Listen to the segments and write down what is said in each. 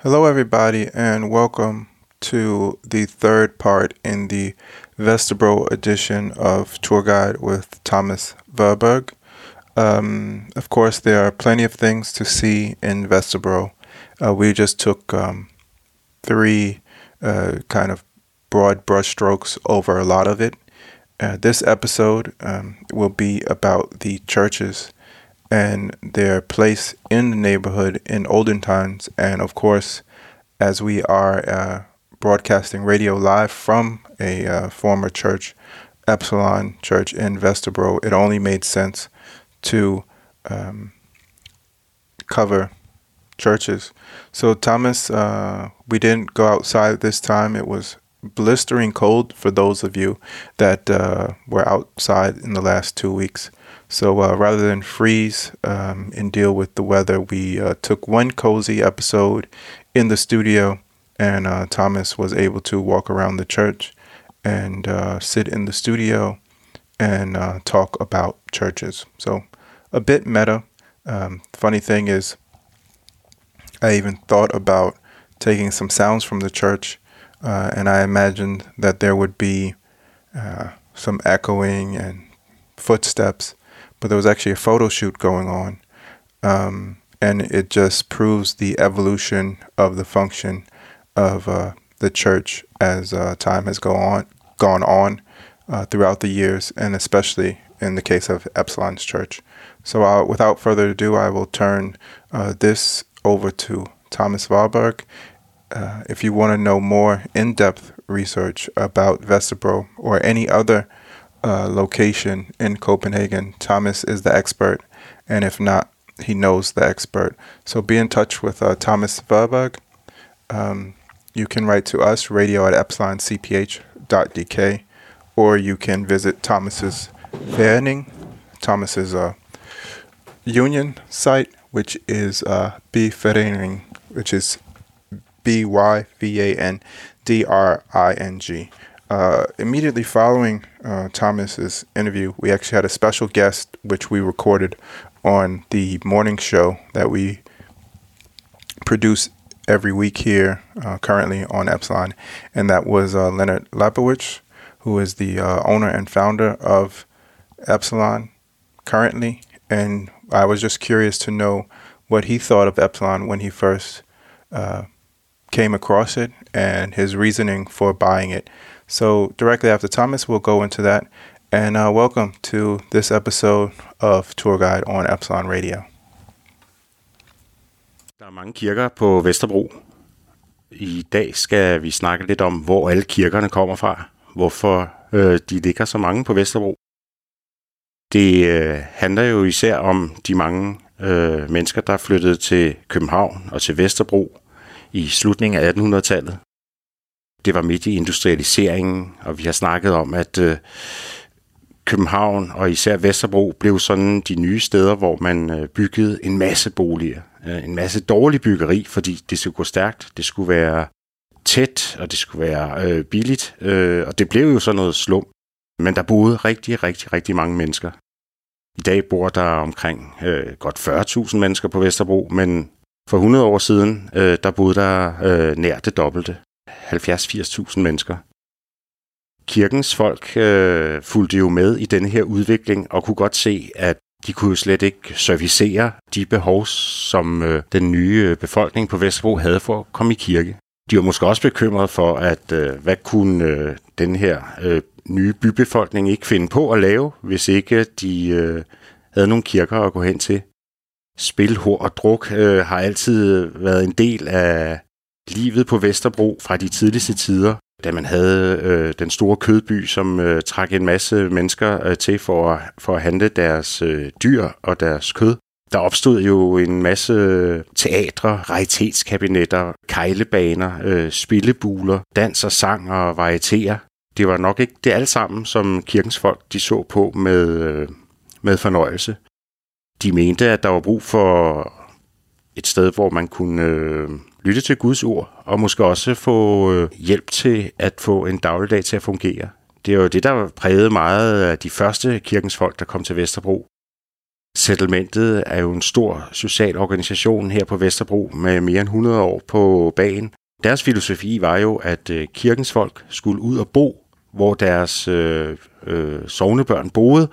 Hello, everybody, and welcome to the third part in the Vesterbro edition of Tour Guide with Thomas Verberg. Um, of course, there are plenty of things to see in Vesterbro. Uh, we just took um, three uh, kind of broad brushstrokes over a lot of it. Uh, this episode um, will be about the churches and their place in the neighborhood in olden times. And of course, as we are uh, broadcasting radio live from a uh, former church, Epsilon Church in Vesterbro, it only made sense to um, cover churches. So, Thomas, uh, we didn't go outside this time. It was blistering cold for those of you that uh, were outside in the last two weeks. So uh, rather than freeze um, and deal with the weather, we uh, took one cozy episode in the studio, and uh, Thomas was able to walk around the church and uh, sit in the studio and uh, talk about churches. So a bit meta. Um, funny thing is, I even thought about taking some sounds from the church, uh, and I imagined that there would be some echoing and footsteps but there was actually a photo shoot going on. Um, and it just proves the evolution of the function of uh, the church as uh, time has go on, gone on uh, throughout the years, and especially in the case of Epsilon's church. So, uh, without further ado, I will turn uh, this over to Thomas Wahlberg. Uh, if you want to know more in depth research about Vesterbro or any other uh, location in Copenhagen, Thomas is the expert. And if not, he knows the expert. So be in touch with uh, Thomas Verberg. Um, you can write to us, radio at epsiloncph.dk, or you can visit Thomas's Verning, Thomas's uh, union site, which is uh, Byforening, which is B Y V A N D R I N G. Uh, immediately following uh, Thomas's interview, we actually had a special guest, which we recorded on the morning show that we produce every week here, uh, currently on Epsilon, and that was uh, Leonard Lapowicz, who is the uh, owner and founder of Epsilon currently. And I was just curious to know what he thought of Epsilon when he first uh, came across it and his reasoning for buying it. So, directly after Thomas, we'll go into that. And uh, welcome to this episode of Tour Guide on Epsilon Radio. Der er mange kirker på Vesterbro. I dag skal vi snakke lidt om, hvor alle kirkerne kommer fra. Hvorfor øh, de ligger så mange på Vesterbro. Det øh, handler jo især om de mange øh, mennesker, der flyttede til København og til Vesterbro i slutningen af 1800-tallet det var midt i industrialiseringen, og vi har snakket om, at øh, København og især Vesterbro blev sådan de nye steder, hvor man øh, byggede en masse boliger. Øh, en masse dårlig byggeri, fordi det skulle gå stærkt. Det skulle være tæt, og det skulle være øh, billigt. Øh, og det blev jo sådan noget slum. Men der boede rigtig, rigtig, rigtig mange mennesker. I dag bor der omkring øh, godt 40.000 mennesker på Vesterbro, men for 100 år siden, øh, der boede der øh, nær det dobbelte. 70-80.000 mennesker. Kirkens folk øh, fulgte jo med i denne her udvikling og kunne godt se, at de kunne slet ikke servicere de behov, som øh, den nye øh, befolkning på Vesterbro havde for at komme i kirke. De var måske også bekymrede for, at øh, hvad kunne øh, den her øh, nye bybefolkning ikke finde på at lave, hvis ikke de øh, havde nogle kirker at gå hen til. Spil, hår og druk øh, har altid øh, været en del af livet på Vesterbro fra de tidligste tider, da man havde øh, den store kødby, som øh, trak en masse mennesker øh, til for, at, for at handle deres øh, dyr og deres kød. Der opstod jo en masse teatre, raritetskabinetter, kejlebaner, øh, spillebuler, dans og sang og varieterer. Det var nok ikke det alt sammen, som kirkens folk de så på med, øh, med fornøjelse. De mente, at der var brug for et sted, hvor man kunne øh, lytte til Guds ord, og måske også få øh, hjælp til at få en dagligdag til at fungere. Det er jo det, der prægede meget af de første kirkens folk, der kom til Vesterbro. Settlementet er jo en stor social organisation her på Vesterbro med mere end 100 år på bagen. Deres filosofi var jo, at øh, kirkens folk skulle ud og bo, hvor deres øh, øh, sovnebørn boede.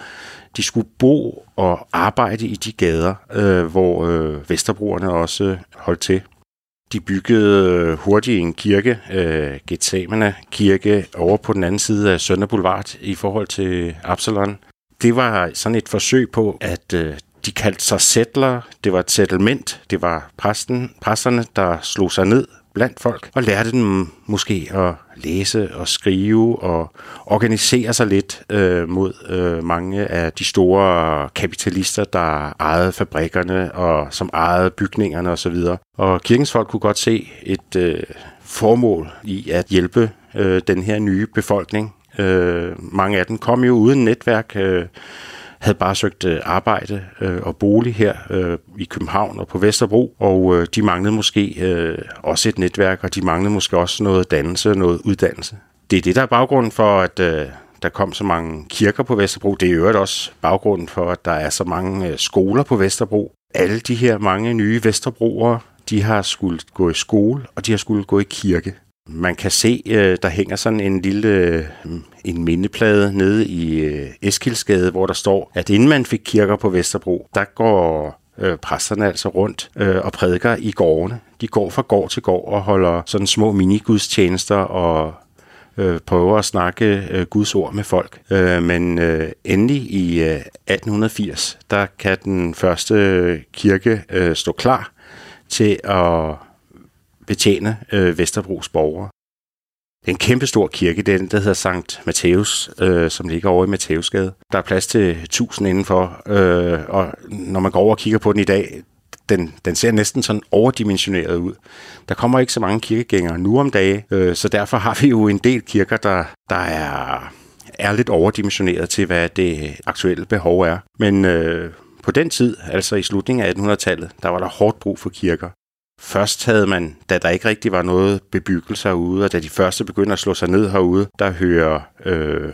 De skulle bo og arbejde i de gader, øh, hvor øh, Vesterbroerne også holdt til. De byggede øh, hurtigt en kirke, øh, Gethsemane kirke, over på den anden side af Sønder Boulevard i forhold til Absalon. Det var sådan et forsøg på, at øh, de kaldte sig settler. Det var et settlement. Det var præsten, præsterne, der slog sig ned blandt folk og lærte dem måske at læse og skrive og organisere sig lidt øh, mod øh, mange af de store kapitalister, der ejede fabrikkerne og som ejede bygningerne osv. Og kirkens folk kunne godt se et øh, formål i at hjælpe øh, den her nye befolkning. Øh, mange af dem kom jo uden netværk. Øh, havde bare søgt øh, arbejde øh, og bolig her øh, i København og på Vesterbro, og øh, de manglede måske øh, også et netværk, og de manglede måske også noget dannelse, noget uddannelse. Det er det, der er baggrunden for, at øh, der kom så mange kirker på Vesterbro. Det er jo også baggrunden for, at der er så mange øh, skoler på Vesterbro. Alle de her mange nye Vesterbroere, de har skulle gå i skole, og de har skulle gå i kirke. Man kan se, øh, der hænger sådan en lille øh, en mindeplade nede i Eskildsgade, Eskilsgade, hvor der står, at inden man fik kirker på Vesterbro, der går øh, præsterne altså rundt øh, og prædiker i gårdene. De går fra gård til gård og holder sådan små minigudstjenester og øh, prøver at snakke øh, Guds ord med folk. Øh, men øh, endelig i øh, 1880, der kan den første kirke øh, stå klar til at betjene øh, Vesterbros borgere. Det er en kæmpe stor kirke, den der hedder Sankt Matthæus, øh, som ligger over i Matthæusgade. Der er plads til 1000 indenfor, øh, og når man går over og kigger på den i dag, den, den ser næsten sådan overdimensioneret ud. Der kommer ikke så mange kirkegængere nu om dage, øh, så derfor har vi jo en del kirker, der, der er, er lidt overdimensioneret til, hvad det aktuelle behov er. Men øh, på den tid, altså i slutningen af 1800-tallet, der var der hårdt brug for kirker. Først havde man, da der ikke rigtig var noget bebyggelse herude, og da de første begyndte at slå sig ned herude, der hører øh,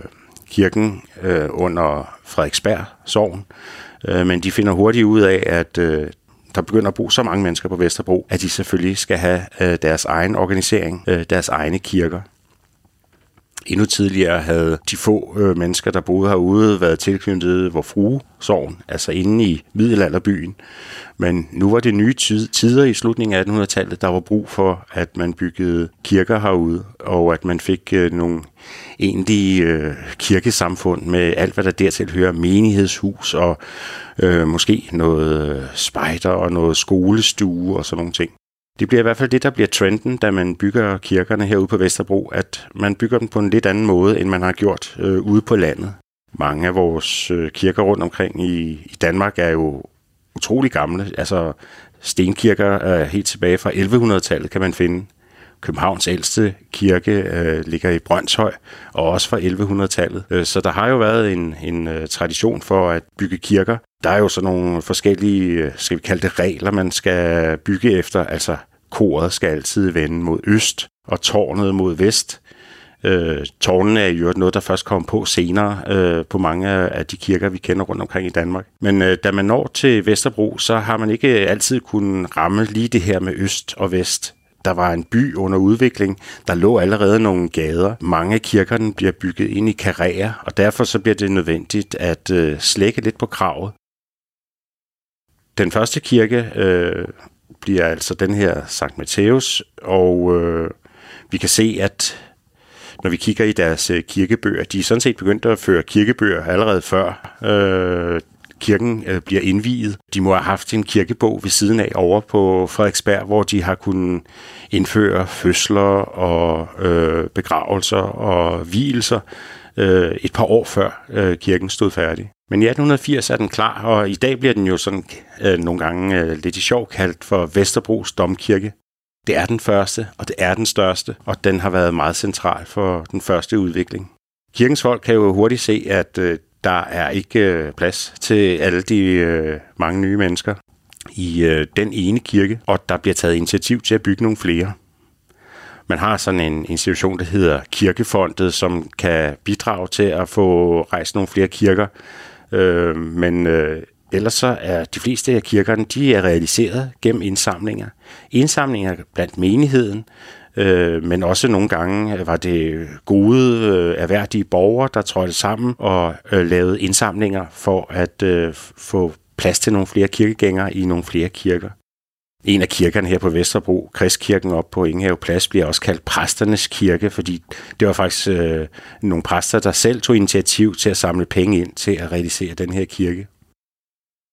kirken øh, under Frederiksberg sovn. Øh, men de finder hurtigt ud af, at øh, der begynder at bo så mange mennesker på Vesterbro, at de selvfølgelig skal have øh, deres egen organisering, øh, deres egne kirker. Endnu tidligere havde de få øh, mennesker, der boede herude, været tilknyttet vor fruesorgen, altså inde i middelalderbyen. Men nu var det nye tider i slutningen af 1800-tallet, der var brug for, at man byggede kirker herude, og at man fik øh, nogle egentlige øh, kirkesamfund med alt, hvad der dertil hører, menighedshus og øh, måske noget spejder og noget skolestue og sådan nogle ting. Det bliver i hvert fald det, der bliver trenden, da man bygger kirkerne herude på Vesterbro, at man bygger dem på en lidt anden måde, end man har gjort øh, ude på landet. Mange af vores øh, kirker rundt omkring i, i Danmark er jo utrolig gamle. Altså stenkirker er helt tilbage fra 1100-tallet, kan man finde. Københavns ældste kirke øh, ligger i Brøndshøj, og også fra 1100-tallet. Øh, så der har jo været en, en øh, tradition for at bygge kirker. Der er jo så nogle forskellige, øh, skal vi kalde det, regler, man skal bygge efter. Altså, koret skal altid vende mod øst, og tårnet mod vest. Øh, tårnene er jo noget, der først kom på senere øh, på mange af de kirker, vi kender rundt omkring i Danmark. Men øh, da man når til Vesterbro, så har man ikke altid kunnet ramme lige det her med øst og vest. Der var en by under udvikling. Der lå allerede nogle gader. Mange af kirkerne bliver bygget ind i karrierer, og derfor så bliver det nødvendigt at øh, slække lidt på kravet. Den første kirke øh, bliver altså den her Sankt Matthæus, og øh, vi kan se, at når vi kigger i deres øh, kirkebøger, de er sådan set begyndt at føre kirkebøger allerede før øh, kirken øh, bliver indviet. De må have haft en kirkebog ved siden af over på Frederiksberg, hvor de har kunnet indføre fødsler og øh, begravelser og hvielser øh, et par år før øh, kirken stod færdig. Men i 1880 er den klar, og i dag bliver den jo sådan øh, nogle gange øh, lidt i sjov kaldt for Vesterbros Domkirke. Det er den første, og det er den største, og den har været meget central for den første udvikling. Kirkens folk kan jo hurtigt se, at øh, der er ikke øh, plads til alle de øh, mange nye mennesker i øh, den ene kirke, og der bliver taget initiativ til at bygge nogle flere. Man har sådan en institution, der hedder Kirkefondet, som kan bidrage til at få rejst nogle flere kirker. Øh, men øh, Ellers så er de fleste af kirkerne, de er realiseret gennem indsamlinger. Indsamlinger blandt menigheden, øh, men også nogle gange øh, var det gode, øh, erhverdige borgere, der trådte sammen og øh, lavede indsamlinger for at øh, få plads til nogle flere kirkegængere i nogle flere kirker. En af kirkerne her på Vesterbro, Kristkirken op på Ingehave Plads, bliver også kaldt præsternes kirke, fordi det var faktisk øh, nogle præster, der selv tog initiativ til at samle penge ind til at realisere den her kirke.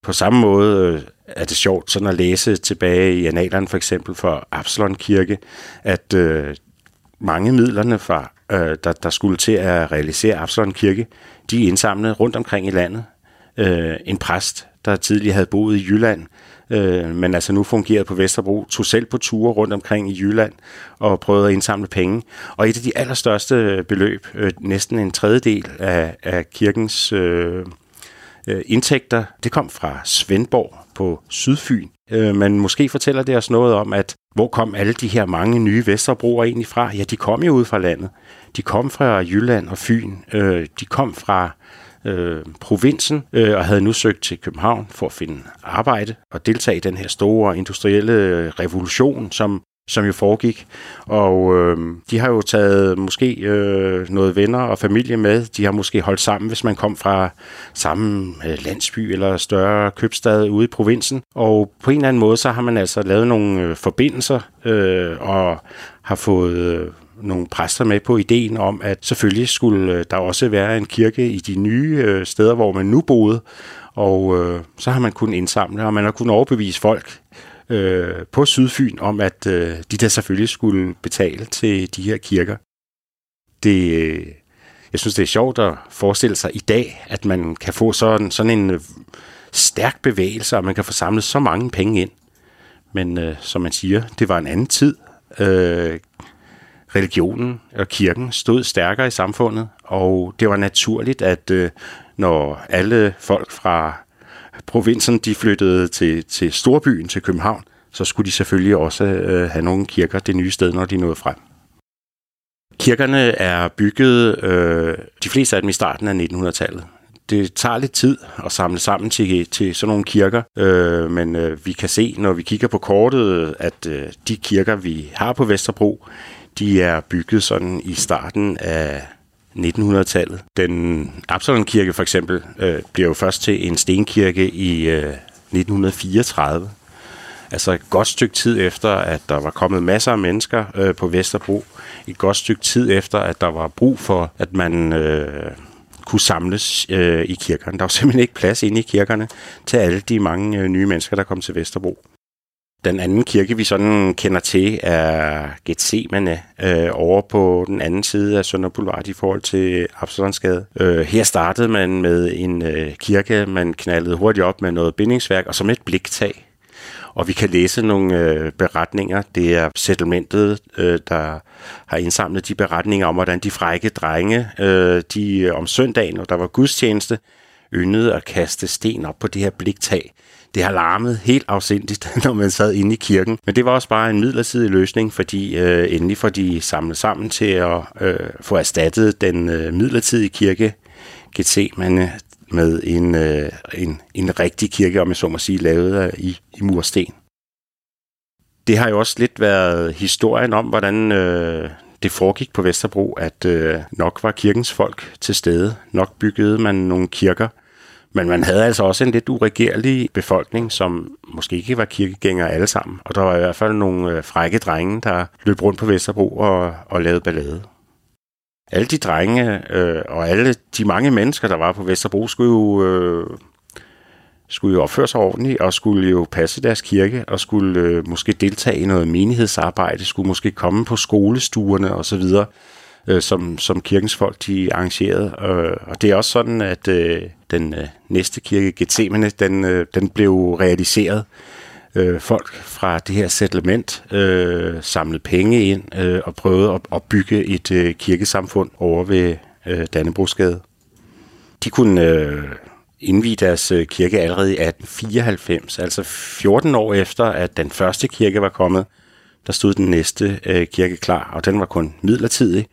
På samme måde øh, er det sjovt sådan at læse tilbage i analerne for eksempel for Absalon Kirke, at øh, mange midlerne, fra, øh, der, der skulle til at realisere Absalon Kirke, de er indsamlet rundt omkring i landet. Øh, en præst, der tidligere havde boet i Jylland, øh, men altså nu fungerede på Vesterbro, tog selv på ture rundt omkring i Jylland og prøvede at indsamle penge. Og et af de allerstørste beløb, øh, næsten en tredjedel af, af kirkens øh, øh, indtægter, det kom fra Svendborg på Sydfyn. Øh, men måske fortæller det os noget om, at hvor kom alle de her mange nye Vesterbroer egentlig fra? Ja, de kom jo ud fra landet. De kom fra Jylland og Fyn. Øh, de kom fra øh, provinsen øh, og havde nu søgt til København for at finde arbejde og deltage i den her store industrielle øh, revolution, som som jo foregik. Og øh, de har jo taget måske øh, noget venner og familie med. De har måske holdt sammen, hvis man kom fra samme øh, landsby eller større købstad ude i provinsen. Og på en eller anden måde, så har man altså lavet nogle øh, forbindelser øh, og har fået øh, nogle præster med på ideen om, at selvfølgelig skulle øh, der også være en kirke i de nye øh, steder, hvor man nu boede. Og øh, så har man kunnet indsamle, og man har kunnet overbevise folk øh, på Sydfyn om, at øh, de der selvfølgelig skulle betale til de her kirker. Det, øh, jeg synes, det er sjovt at forestille sig i dag, at man kan få sådan, sådan en øh, stærk bevægelse, og man kan få samlet så mange penge ind. Men øh, som man siger, det var en anden tid. Øh, religionen og kirken stod stærkere i samfundet, og det var naturligt, at øh, når alle folk fra provinsen de flyttede til, til storbyen, til København, så skulle de selvfølgelig også øh, have nogle kirker det nye sted, når de nåede frem. Kirkerne er bygget, øh, de fleste af dem i starten af 1900-tallet. Det tager lidt tid at samle sammen til, til sådan nogle kirker, øh, men øh, vi kan se, når vi kigger på kortet, at øh, de kirker, vi har på Vesterbro, de er bygget sådan i starten af 1900-tallet. Den Absalon Kirke for eksempel øh, bliver jo først til en stenkirke i øh, 1934. Altså et godt stykke tid efter, at der var kommet masser af mennesker øh, på Vesterbro. Et godt stykke tid efter, at der var brug for, at man øh, kunne samles øh, i kirkerne. Der var simpelthen ikke plads inde i kirkerne til alle de mange øh, nye mennesker, der kom til Vesterbro. Den anden kirke, vi sådan kender til, er Gethsemane øh, over på den anden side af Sønder Boulevard i forhold til Absalonsgade. Øh, her startede man med en øh, kirke, man knaldede hurtigt op med noget bindingsværk og som et bliktag. Og vi kan læse nogle øh, beretninger. Det er settlementet, øh, der har indsamlet de beretninger om, hvordan de frække drenge, øh, de øh, om søndagen, og der var gudstjeneste, yndede at kaste sten op på det her bliktag det har larmet helt afsindigt, når man sad inde i kirken. Men det var også bare en midlertidig løsning, fordi øh, endelig får de samlet sammen til at øh, få erstattet den øh, midlertidige kirke, Gethsemane, med en, øh, en, en rigtig kirke, om jeg så må sige, lavet i, i mursten. Det har jo også lidt været historien om, hvordan øh, det foregik på Vesterbro, at øh, nok var kirkens folk til stede. Nok byggede man nogle kirker, men man havde altså også en lidt uregerlig befolkning, som måske ikke var kirkegængere alle sammen. Og der var i hvert fald nogle øh, frække drenge, der løb rundt på Vesterbro og, og lavede ballade. Alle de drenge øh, og alle de mange mennesker, der var på Vesterbro, skulle jo, øh, skulle jo opføre sig ordentligt og skulle jo passe deres kirke og skulle øh, måske deltage i noget menighedsarbejde, skulle måske komme på skolestuerne osv., øh, som, som kirkens folk de arrangerede. Øh, og det er også sådan, at øh, den øh, næste kirke, Gethsemane, den, øh, den blev realiseret. Øh, folk fra det her settlement øh, samlede penge ind øh, og prøvede at, at bygge et øh, kirkesamfund over ved øh, Dannebrogsgade. De kunne øh, indvige deres øh, kirke allerede i 1894, altså 14 år efter, at den første kirke var kommet, der stod den næste øh, kirke klar, og den var kun midlertidig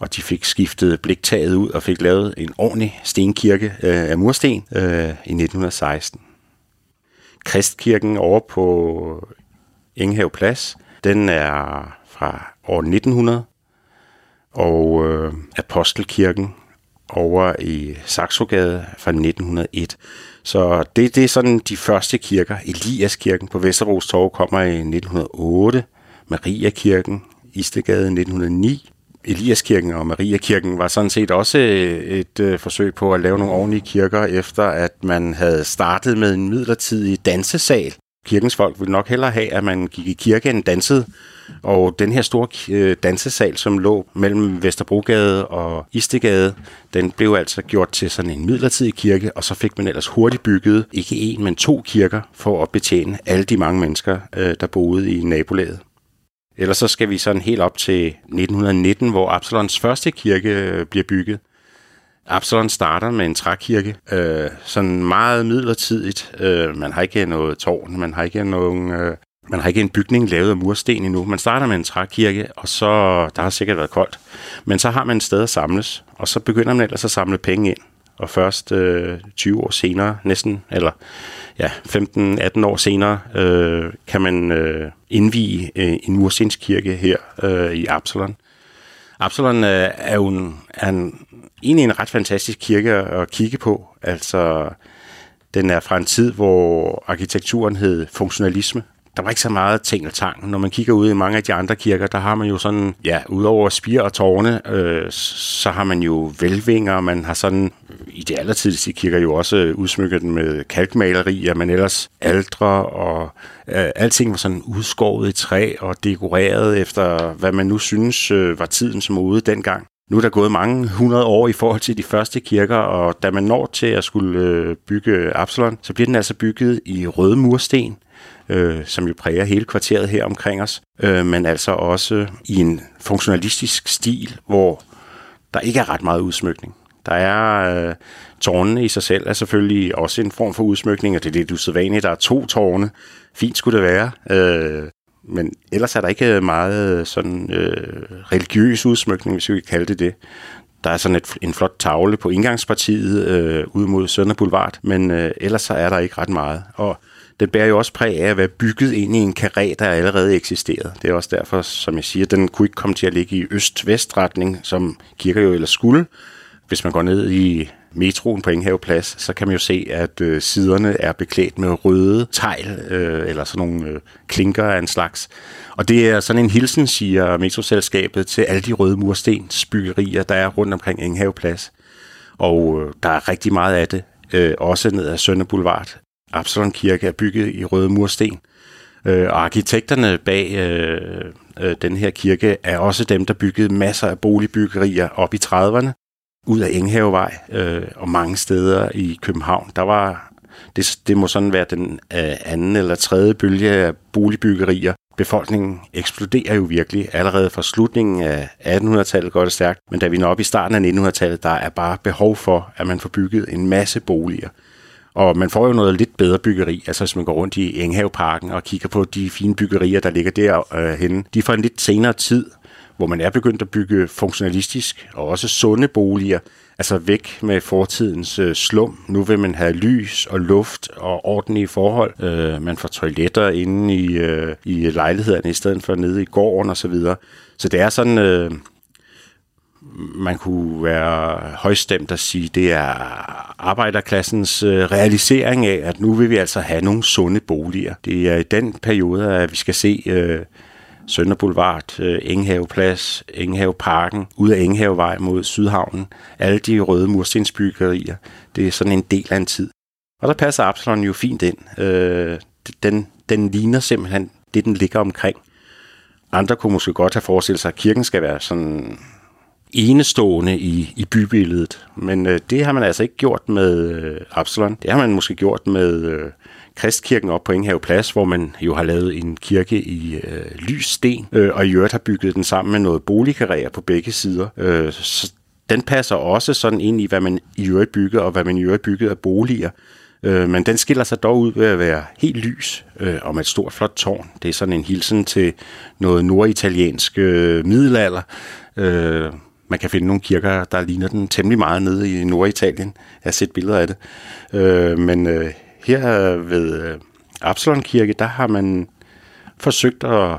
og de fik skiftet bliktaget ud og fik lavet en ordentlig stenkirke øh, af mursten øh, i 1916. Kristkirken over på Ingenhav Plads, den er fra år 1900, og øh, Apostelkirken over i Saxogade fra 1901. Så det, det er sådan de første kirker. Eliaskirken på Vesterbros Torv kommer i 1908, Mariakirken, Istegade 1909, Eliaskirken og Mariakirken var sådan set også øh, et øh, forsøg på at lave nogle ordentlige kirker, efter at man havde startet med en midlertidig dansesal. Kirkens folk ville nok hellere have, at man gik i kirke end dansede. Og den her store øh, dansesal, som lå mellem Vesterbrogade og Istegade, den blev altså gjort til sådan en midlertidig kirke, og så fik man ellers hurtigt bygget ikke en, men to kirker for at betjene alle de mange mennesker, øh, der boede i nabolaget. Ellers så skal vi sådan helt op til 1919, hvor Absalons første kirke øh, bliver bygget. Absalon starter med en trækirke, øh, sådan meget midlertidigt. Øh, man har ikke noget tårn, man har ikke nogen... Øh, man har ikke en bygning lavet af mursten endnu. Man starter med en trækirke, og så der har sikkert været koldt. Men så har man et sted at samles, og så begynder man ellers at samle penge ind. Og først øh, 20 år senere, næsten, eller ja, 15-18 år senere, øh, kan man øh, indvige øh, en ursindskirke her øh, i Absalon. Absalon øh, er jo en, er en, egentlig en ret fantastisk kirke at kigge på. Altså, den er fra en tid, hvor arkitekturen hed funktionalisme, der var ikke så meget ting og tang. Når man kigger ud i mange af de andre kirker, der har man jo sådan, ja, udover spir og tårne, øh, så har man jo velvinger, man har sådan, i de allertidligste kirker jo også øh, udsmykket den med kalkmalerier, men ellers aldre og øh, alting var sådan udskåret i træ og dekoreret efter, hvad man nu synes øh, var tidens mode dengang. Nu er der gået mange hundrede år i forhold til de første kirker, og da man når til at skulle øh, bygge Absalon, så bliver den altså bygget i røde mursten, øh, som jo præger hele kvarteret her omkring os, øh, men altså også i en funktionalistisk stil, hvor der ikke er ret meget udsmykning. Der er øh, tårnene i sig selv er selvfølgelig også en form for udsmykning, og det er lidt usædvanligt. Der er to tårne. Fint skulle det være. Øh, men ellers er der ikke meget øh, sådan øh, religiøs udsmykning, hvis vi kan kalde det det. Der er sådan et, en flot tavle på indgangspartiet øh, ud mod Sønder Boulevard, men øh, ellers så er der ikke ret meget. Og den bærer jo også præg af at være bygget ind i en karé, der allerede eksisterede. Det er også derfor, som jeg siger, den kunne ikke komme til at ligge i øst-vest-retning, som kirker jo ellers skulle. Hvis man går ned i metroen på Ingenhave Plads, så kan man jo se, at øh, siderne er beklædt med røde tegl, øh, eller sådan nogle øh, klinker af en slags. Og det er sådan en hilsen, siger metroselskabet, til alle de røde murstensbyggerier, der er rundt omkring Ingenhave Plads. Og øh, der er rigtig meget af det, øh, også ned ad Sønder Boulevard. Absalon Kirke er bygget i røde mursten. Øh, og arkitekterne bag øh, øh, den her kirke er også dem, der byggede masser af boligbyggerier op i 30'erne, ud af Enghavevej øh, og mange steder i København. Der var, det, det må sådan være den øh, anden eller tredje bølge af boligbyggerier. Befolkningen eksploderer jo virkelig allerede fra slutningen af 1800-tallet går det stærkt, men da vi når op i starten af 1900-tallet, der er bare behov for, at man får bygget en masse boliger. Og man får jo noget lidt bedre byggeri, altså hvis man går rundt i Enghaveparken og kigger på de fine byggerier, der ligger derhenne. Øh, de er fra en lidt senere tid, hvor man er begyndt at bygge funktionalistisk og også sunde boliger, altså væk med fortidens øh, slum. Nu vil man have lys og luft og ordentlige forhold. Øh, man får toiletter inde i, øh, i lejlighederne i stedet for nede i gården osv. Så, videre. så det er sådan... Øh, man kunne være højstemt at sige, det er arbejderklassens øh, realisering af, at nu vil vi altså have nogle sunde boliger. Det er i den periode, at vi skal se øh, Sønder Boulevard, øh, Enghaveplads, Enghaveparken, ud af Enghavevej mod Sydhavnen. Alle de røde murstensbyggerier. Det er sådan en del af en tid. Og der passer Absalon jo fint ind. Øh, den, den ligner simpelthen det, den ligger omkring. Andre kunne måske godt have forestillet sig, at kirken skal være sådan enestående i, i bybilledet. Men øh, det har man altså ikke gjort med øh, Absalon. Det har man måske gjort med øh, Kristkirken op på Ingenhave Plads, hvor man jo har lavet en kirke i øh, lys sten, øh, og i øvrigt har bygget den sammen med noget boligkarriere på begge sider. Øh, så den passer også sådan ind i, hvad man i øvrigt bygger, og hvad man i øvrigt bygget af boliger. Øh, men den skiller sig dog ud ved at være helt lys øh, og med et stort flot tårn. Det er sådan en hilsen til noget norditaliensk øh, middelalder. Øh, man kan finde nogle kirker, der ligner den temmelig meget nede i Norditalien. Jeg har set billeder af det. Øh, men øh, her ved øh, Absalon Kirke, der har man forsøgt at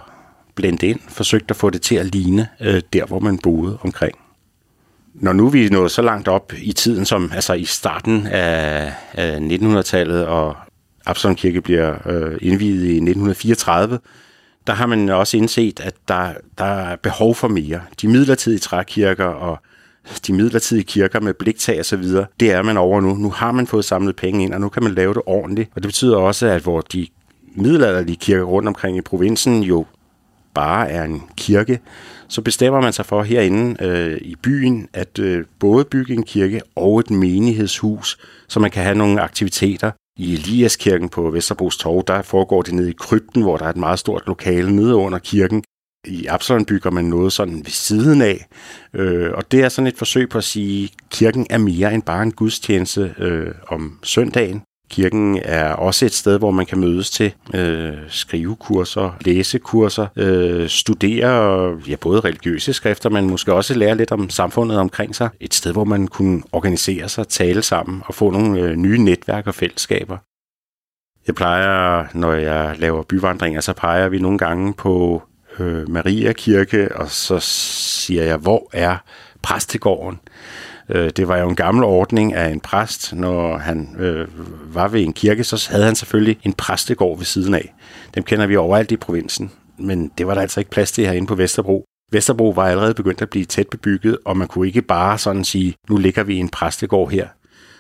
blende ind, forsøgt at få det til at ligne øh, der, hvor man boede omkring. Når nu vi er nået så langt op i tiden, som altså i starten af, af 1900-tallet, og Absalon Kirke bliver øh, indviet i 1934, der har man også indset, at der, der er behov for mere. De midlertidige trækirker og de midlertidige kirker med bliktag og så videre, det er man over nu. Nu har man fået samlet penge ind, og nu kan man lave det ordentligt. Og det betyder også, at hvor de middelalderlige kirker rundt omkring i provinsen jo bare er en kirke, så bestemmer man sig for herinde øh, i byen at øh, både bygge en kirke og et menighedshus, så man kan have nogle aktiviteter. I Eliaskirken på Vesterbros Torv, der foregår det nede i krypten, hvor der er et meget stort lokale nede under kirken. I Absalon bygger man noget sådan ved siden af, øh, og det er sådan et forsøg på at sige, at kirken er mere end bare en gudstjeneste øh, om søndagen. Kirken er også et sted, hvor man kan mødes til øh, skrivekurser, læsekurser, øh, studere ja, både religiøse skrifter, men måske også lære lidt om samfundet omkring sig. Et sted, hvor man kunne organisere sig, tale sammen og få nogle øh, nye netværk og fællesskaber. Jeg plejer, når jeg laver byvandringer, så peger vi nogle gange på øh, Maria Kirke, og så siger jeg, hvor er præstegården? Øh, det var jo en gammel ordning af en præst. Når han øh, var ved en kirke, så havde han selvfølgelig en præstegård ved siden af. Dem kender vi overalt i provinsen, men det var der altså ikke plads til herinde på Vesterbro. Vesterbro var allerede begyndt at blive tæt bebygget, og man kunne ikke bare sådan sige, nu ligger vi i en præstegård her.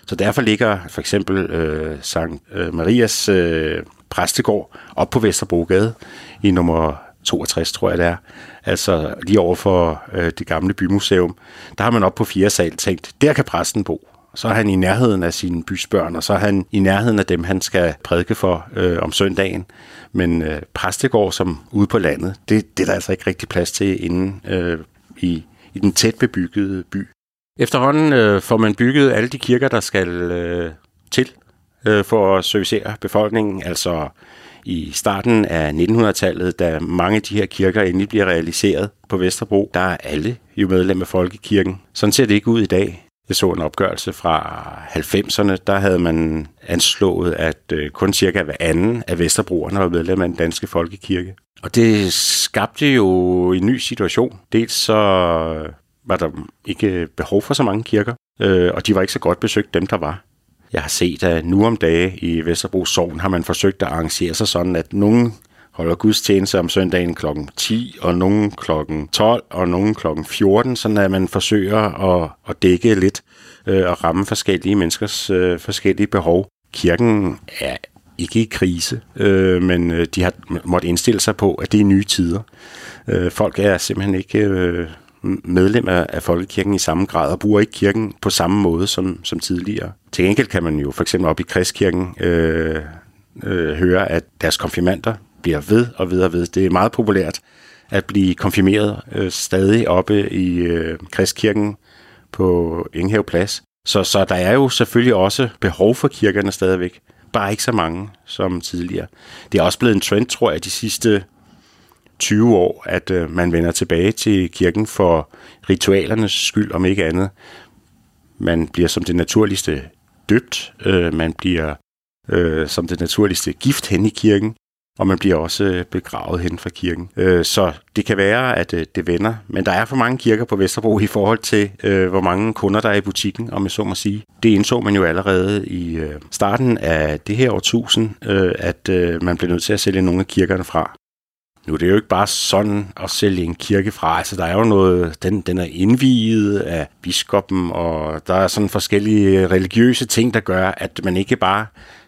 Så derfor ligger for eksempel øh, Sankt øh, Marias øh, præstegård op på Vesterbrogade i nummer 62, tror jeg det er. Altså lige over for øh, det gamle bymuseum. Der har man op på fjerde sal tænkt, der kan præsten bo. Så er han i nærheden af sine bysbørn, og så er han i nærheden af dem, han skal prædike for øh, om søndagen. Men øh, præstegård som ude på landet, det, det er der altså ikke rigtig plads til inde øh, i, i den tæt bebyggede by. Efterhånden øh, får man bygget alle de kirker, der skal øh, til øh, for at servicere befolkningen, altså i starten af 1900-tallet, da mange af de her kirker endelig bliver realiseret på Vesterbro, der er alle jo medlem af Folkekirken. Sådan ser det ikke ud i dag. Jeg så en opgørelse fra 90'erne, der havde man anslået, at øh, kun cirka hver anden af Vesterbroerne var medlem af den danske folkekirke. Og det skabte jo en ny situation. Dels så var der ikke behov for så mange kirker, øh, og de var ikke så godt besøgt, dem der var. Jeg har set, at nu om dage i Vesterbro Sogn har man forsøgt at arrangere sig sådan, at nogen holder gudstjeneste om søndagen kl. 10, og nogen kl. 12, og nogen kl. 14, sådan at man forsøger at, at dække lidt øh, og ramme forskellige menneskers øh, forskellige behov. Kirken er ikke i krise, øh, men øh, de har måttet indstille sig på, at det er nye tider. Øh, folk er simpelthen ikke øh, medlem af, af folkekirken i samme grad og bruger ikke kirken på samme måde som, som tidligere. Til enkelt kan man jo for eksempel op i kristkirken øh, øh, høre, at deres konfirmander bliver ved og ved og ved. Det er meget populært at blive konfirmeret øh, stadig oppe i øh, kristkirken på Inghave Plads. Så, så der er jo selvfølgelig også behov for kirkerne stadigvæk. Bare ikke så mange som tidligere. Det er også blevet en trend, tror jeg, de sidste 20 år, at øh, man vender tilbage til kirken for ritualernes skyld, om ikke andet. Man bliver som det naturligste døbt, øh, man bliver øh, som det naturligste gift hen i kirken, og man bliver også øh, begravet hen fra kirken. Øh, så det kan være, at øh, det vender, men der er for mange kirker på Vesterbro i forhold til, øh, hvor mange kunder der er i butikken, om jeg så må sige. Det indså man jo allerede i øh, starten af det her årtusind, øh, at øh, man blev nødt til at sælge nogle af kirkerne fra. Nu er det jo ikke bare sådan at sælge en kirke fra. Altså, der er jo noget, den, den er indviet af biskoppen, og der er sådan forskellige religiøse ting, der gør, at man ikke bare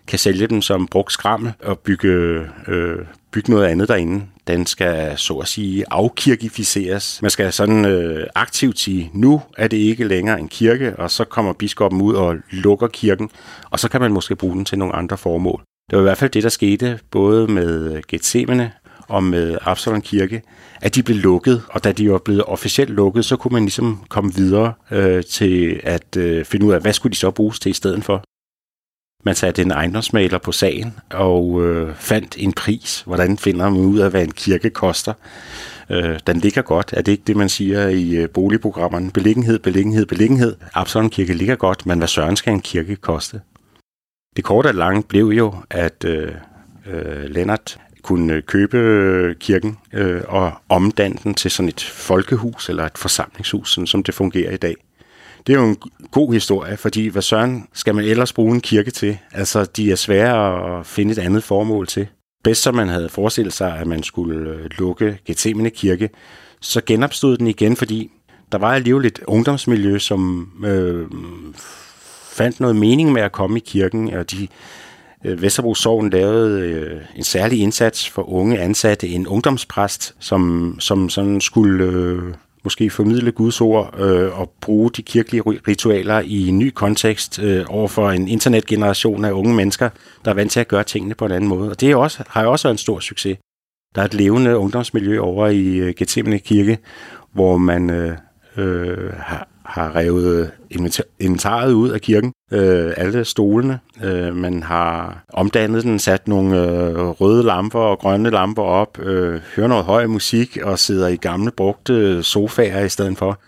kan sælge dem som brugt skrammel og bygge, øh, bygge noget andet derinde. Den skal, så at sige, afkirkificeres. Man skal sådan øh, aktivt sige, nu er det ikke længere en kirke, og så kommer biskoppen ud og lukker kirken, og så kan man måske bruge den til nogle andre formål. Det var i hvert fald det, der skete både med Gethsemane og med øh, Absalon Kirke, at de blev lukket, og da de var blevet officielt lukket, så kunne man ligesom komme videre øh, til at øh, finde ud af, hvad skulle de så bruges til i stedet for. Man satte en ejendomsmaler på sagen og øh, fandt en pris. Hvordan finder man ud af, hvad en kirke koster? Øh, den ligger godt. Er det ikke det, man siger i øh, boligprogrammerne? Beliggenhed, beliggenhed, beliggenhed. Absalon Kirke ligger godt, men hvad søren skal en kirke koste? Det korte og lange blev jo, at øh, øh, Lennart kunne købe kirken øh, og omdanne den til sådan et folkehus eller et forsamlingshus, sådan som det fungerer i dag. Det er jo en god historie, fordi hvad søren skal man ellers bruge en kirke til? Altså, de er svære at finde et andet formål til. Bedst som man havde forestillet sig, at man skulle øh, lukke Gethsemane kirke, så genopstod den igen, fordi der var alligevel et ungdomsmiljø, som øh, fandt noget mening med at komme i kirken, og de Øh, Vesterbro Sogn lavede øh, en særlig indsats for unge ansatte, en ungdomspræst, som, som sådan skulle øh, måske formidle Guds ord øh, og bruge de kirkelige ritualer i en ny kontekst øh, over for en internetgeneration af unge mennesker, der er vant til at gøre tingene på en anden måde. Og det er også, har jo også været en stor succes. Der er et levende ungdomsmiljø over i øh, Gethsemane Kirke, hvor man øh, øh, har, har revet inventaret ud af kirken, øh, alle stolene. Øh, man har omdannet den, sat nogle øh, røde lamper og grønne lamper op, øh, hører noget høj musik og sidder i gamle brugte øh, sofaer i stedet for.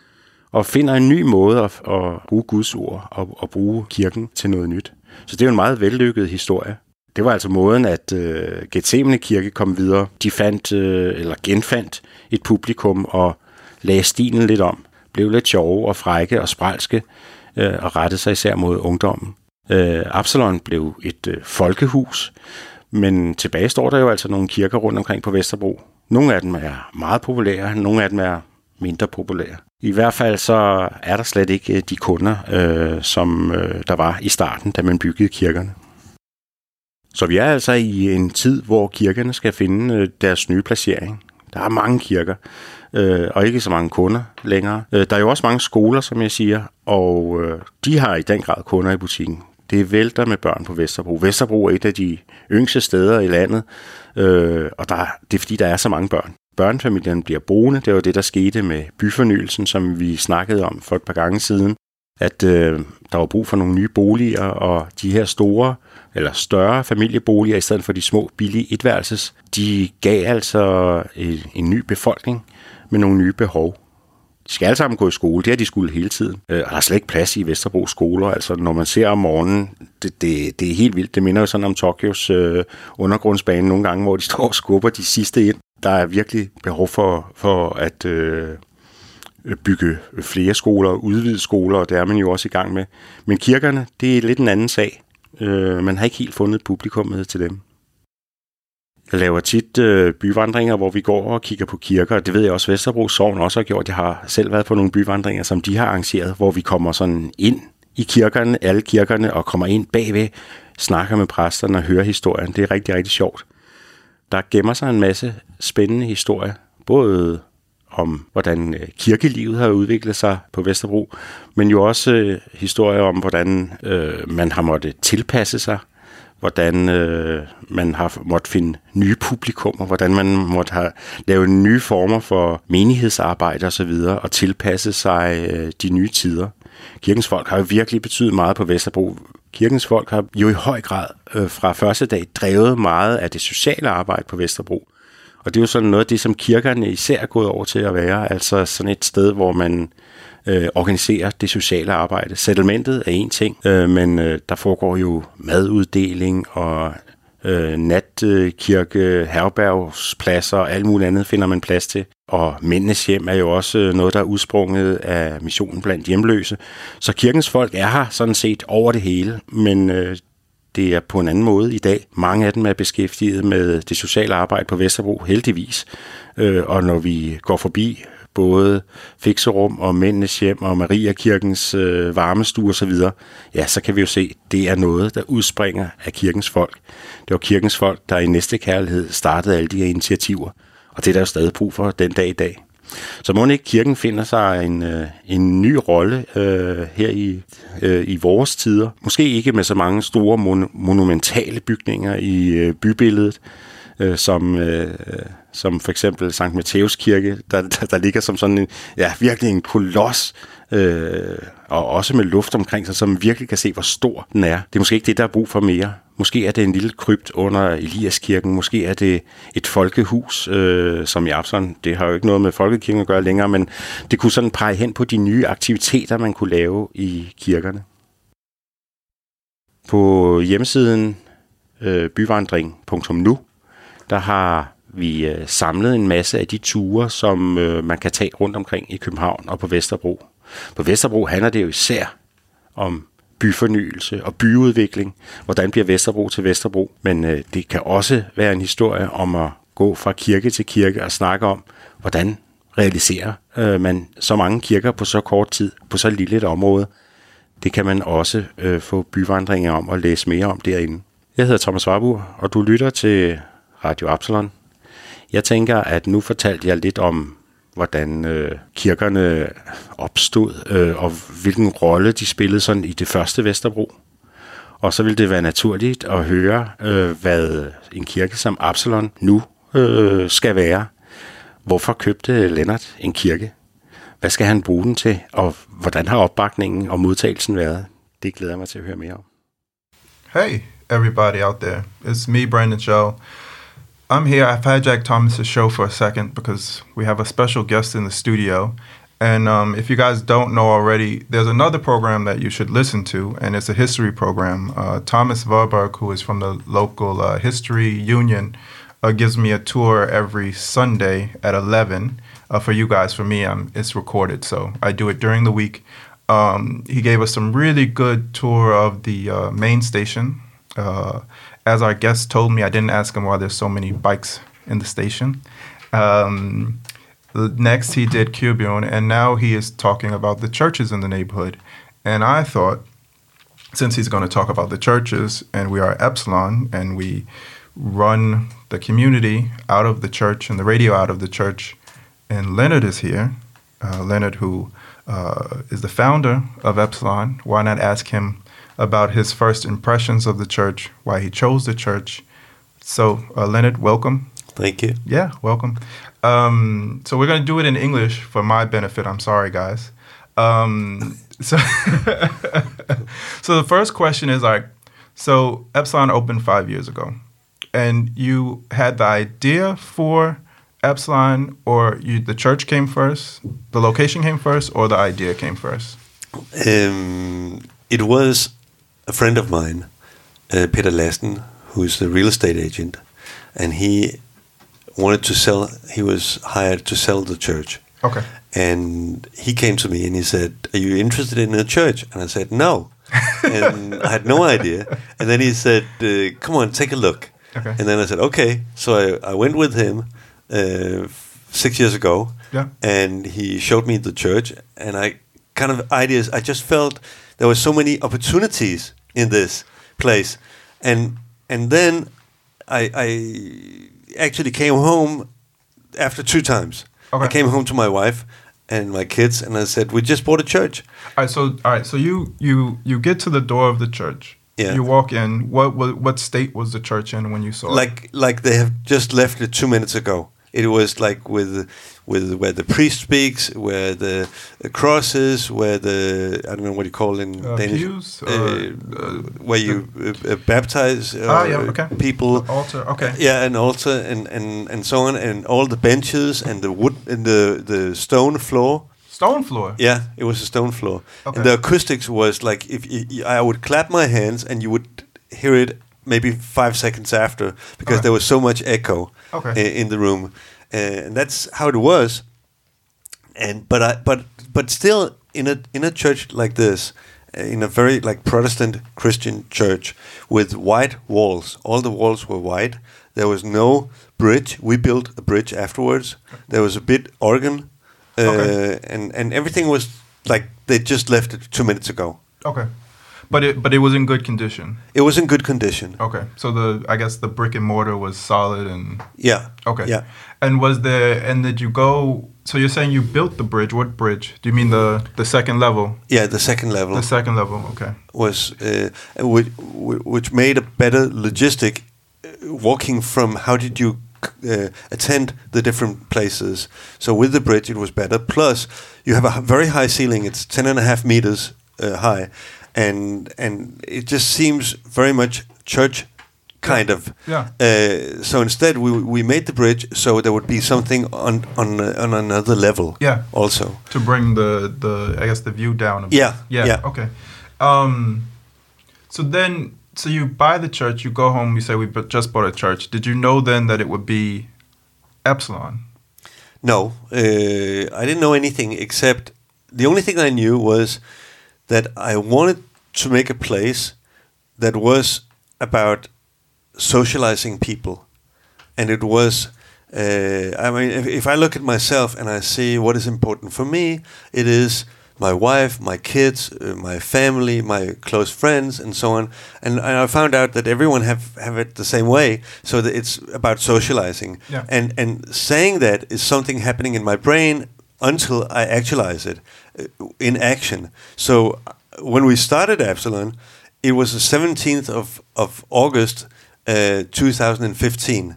Og finder en ny måde at, at bruge Guds ord og at bruge kirken til noget nyt. Så det er jo en meget vellykket historie. Det var altså måden, at øh, Gethsemane Kirke kom videre. De fandt, øh, eller genfandt et publikum og lagde stilen lidt om blev lidt sjove og frække og spralske øh, og rettede sig især mod ungdommen. Øh, Absalon blev et øh, folkehus, men tilbage står der jo altså nogle kirker rundt omkring på Vesterbro. Nogle af dem er meget populære, nogle af dem er mindre populære. I hvert fald så er der slet ikke øh, de kunder, øh, som øh, der var i starten, da man byggede kirkerne. Så vi er altså i en tid, hvor kirkerne skal finde øh, deres nye placering. Der er mange kirker, øh, og ikke så mange kunder længere. Øh, der er jo også mange skoler, som jeg siger, og øh, de har i den grad kunder i butikken. Det vælter med børn på Vesterbro. Vesterbro er et af de yngste steder i landet, øh, og der, det er fordi, der er så mange børn. Børnefamilierne bliver boende. Det var det, der skete med byfornyelsen, som vi snakkede om for et par gange siden. At øh, der var brug for nogle nye boliger, og de her store eller større familieboliger, i stedet for de små, billige etværelses, de gav altså en, en ny befolkning med nogle nye behov. De skal alle sammen gå i skole, det har de skulle hele tiden. Øh, og der er slet ikke plads i Vesterbro skoler. Altså, når man ser om morgenen, det, det, det er helt vildt. Det minder jo sådan om Tokyos øh, undergrundsbane nogle gange, hvor de står og skubber de sidste ind. Der er virkelig behov for, for at øh, øh bygge flere skoler, udvide skoler, og det er man jo også i gang med. Men kirkerne, det er lidt en anden sag. Øh, man har ikke helt fundet publikummet til dem. Jeg laver tit øh, byvandringer, hvor vi går og kigger på kirker, det ved jeg også, Vesterbro Sogn også har gjort. Jeg har selv været på nogle byvandringer, som de har arrangeret, hvor vi kommer sådan ind i kirkerne, alle kirkerne, og kommer ind bagved, snakker med præsterne og hører historien. Det er rigtig, rigtig sjovt. Der gemmer sig en masse spændende historier, både om, hvordan øh, kirkelivet har udviklet sig på Vesterbro, men jo også øh, historier om, hvordan øh, man har måttet tilpasse sig hvordan øh, man har måttet finde nye publikummer, hvordan man måtte have lavet nye former for menighedsarbejde osv. Og, og tilpasse sig øh, de nye tider. Kirkens folk har jo virkelig betydet meget på Vesterbro. Kirkens folk har jo i høj grad øh, fra første dag drevet meget af det sociale arbejde på Vesterbro. Og det er jo sådan noget af det, som kirkerne især er gået over til at være, altså sådan et sted, hvor man øh, organiserer det sociale arbejde. Settlementet er en ting, øh, men øh, der foregår jo maduddeling og øh, natkirke, herbergspladser og alt muligt andet finder man plads til. Og mændenes hjem er jo også øh, noget, der er udsprunget af missionen blandt hjemløse. Så kirkens folk er her sådan set over det hele, men øh, det er på en anden måde i dag. Mange af dem er beskæftiget med det sociale arbejde på Vesterbro, heldigvis. Øh, og når vi går forbi både fikserum og mændenes hjem og Mariakirkens øh, varmestue osv., ja, så kan vi jo se, det er noget, der udspringer af kirkens folk. Det var kirkens folk, der i næste kærlighed startede alle de her initiativer, og det er der jo stadig brug for den dag i dag. Så må ikke kirken finder sig en, øh, en ny rolle øh, her i, øh, i vores tider. Måske ikke med så mange store mon- monumentale bygninger i øh, bybilledet, øh, som, øh, som for eksempel Sankt Matteus Kirke, der, der, der ligger som sådan en, ja, virkelig en koloss, øh, og også med luft omkring sig, som virkelig kan se, hvor stor den er. Det er måske ikke det, der er brug for mere. Måske er det en lille krypt under Eliaskirken, måske er det et folkehus, øh, som i Absalon. Det har jo ikke noget med folkekirken at gøre længere, men det kunne sådan pege hen på de nye aktiviteter, man kunne lave i kirkerne. På hjemmesiden øh, byvandring.nu, der har vi øh, samlet en masse af de ture, som øh, man kan tage rundt omkring i København og på Vesterbro. På Vesterbro handler det jo især om byfornyelse og byudvikling. Hvordan bliver Vesterbro til Vesterbro? Men øh, det kan også være en historie om at gå fra kirke til kirke og snakke om, hvordan realiserer øh, man så mange kirker på så kort tid, på så lille et område. Det kan man også øh, få byvandringer om og læse mere om derinde. Jeg hedder Thomas Warburg, og du lytter til Radio Absalon. Jeg tænker, at nu fortalte jeg lidt om, hvordan øh, kirkerne opstod, øh, og hvilken rolle de spillede sådan i det første Vesterbro. Og så vil det være naturligt at høre, øh, hvad en kirke som Absalon nu øh, skal være. Hvorfor købte Lennart en kirke? Hvad skal han bruge den til? Og hvordan har opbakningen og modtagelsen været? Det glæder jeg mig til at høre mere om. Hey, everybody out there. It's me, Brandon Shaw. I'm here. I've had Jack Thomas's show for a second because we have a special guest in the studio. And um, if you guys don't know already, there's another program that you should listen to, and it's a history program. Uh, Thomas Warburg, who is from the local uh, history union, uh, gives me a tour every Sunday at 11 uh, for you guys. For me, um, it's recorded, so I do it during the week. Um, he gave us some really good tour of the uh, main station. Uh, as our guest told me, I didn't ask him why there's so many bikes in the station. Um, next, he did Cubion, and now he is talking about the churches in the neighborhood. And I thought, since he's going to talk about the churches, and we are Epsilon, and we run the community out of the church and the radio out of the church. And Leonard is here. Uh, Leonard, who uh, is the founder of Epsilon. Why not ask him about his first impressions of the church, why he chose the church? So, uh, Leonard, welcome. Thank you. Yeah, welcome. Um, so we're going to do it in English for my benefit. I'm sorry, guys. Um, so, so the first question is like, so Epsilon opened five years ago and you had the idea for Epsilon, or you, the church came first, the location came first, or the idea came first? Um, it was a friend of mine, uh, Peter Lasten, who's the real estate agent, and he wanted to sell. He was hired to sell the church. Okay. And he came to me and he said, "Are you interested in a church?" And I said, "No." and I had no idea. And then he said, uh, "Come on, take a look." Okay. And then I said, okay. So I, I went with him uh, six years ago. Yeah. And he showed me the church, and I kind of ideas. I just felt there were so many opportunities in this place, and and then I, I actually came home after two times. Okay. I came home to my wife and my kids, and I said, "We just bought a church." All right. So all right. So you you you get to the door of the church. Yeah. You walk in. What what what state was the church in when you saw it? like like they have just left it two minutes ago. It was like with with where the priest speaks, where the, the cross is, where the I don't know what you call in Uh, Danish, uh, uh, where you uh, uh, baptize uh, Ah, yeah, okay. people. altar. Okay. Yeah, an altar and, and, and so on, and all the benches and the wood and the, the stone floor. Stone floor. Yeah, it was a stone floor, Okay. and the acoustics was like if I would clap my hands and you would hear it maybe five seconds after because Okay. there was so much echo Okay. in the room, uh, and that's how it was. And but I but but still in a in a church like this, uh, in a very like Protestant Christian church with white walls, all the walls were white. There was no bridge. We built a bridge afterwards. There was a bit organ uh, Okay. and and everything was like they just left it two minutes ago. Okay. But it but it was in good condition. It was in good condition. Okay. So the I guess the brick and mortar was solid and Yeah. okay. Yeah. And was there and did you go so you're saying you built the bridge. What bridge? Do you mean the the second level? Yeah. The second level The second level. Okay. was uh, which, which made a better logistic uh, walking from how did you uh, attend the different places. So with the bridge, it was better. Plus, you have a very high ceiling. It's ten and a half meters uh, high, and and it just seems very much church kind of. Yeah. Uh, so instead, we we made the bridge so there would be something on on uh, on another level. Yeah. Also. To bring the the I guess the view down a bit. Yeah, Yeah. yeah. Okay. Um so then so you buy the church, you go home, you say we just bought a church. Did you know then that it would be Epsilon? No, uh, I didn't know anything except the only thing I knew was that I wanted to make a place that was about socializing people, and it was. Uh, I mean, if, if I look at myself and I see what is important for me, it is my wife, my kids, uh, my family, my close friends, and so on. And, and I found out that everyone have have it the same way. So that it's about socializing. Yeah. And and saying that is something happening in my brain until I actualize it uh, in action. So uh, when we started Absalon, it was the 17th of of August, uh, 2015.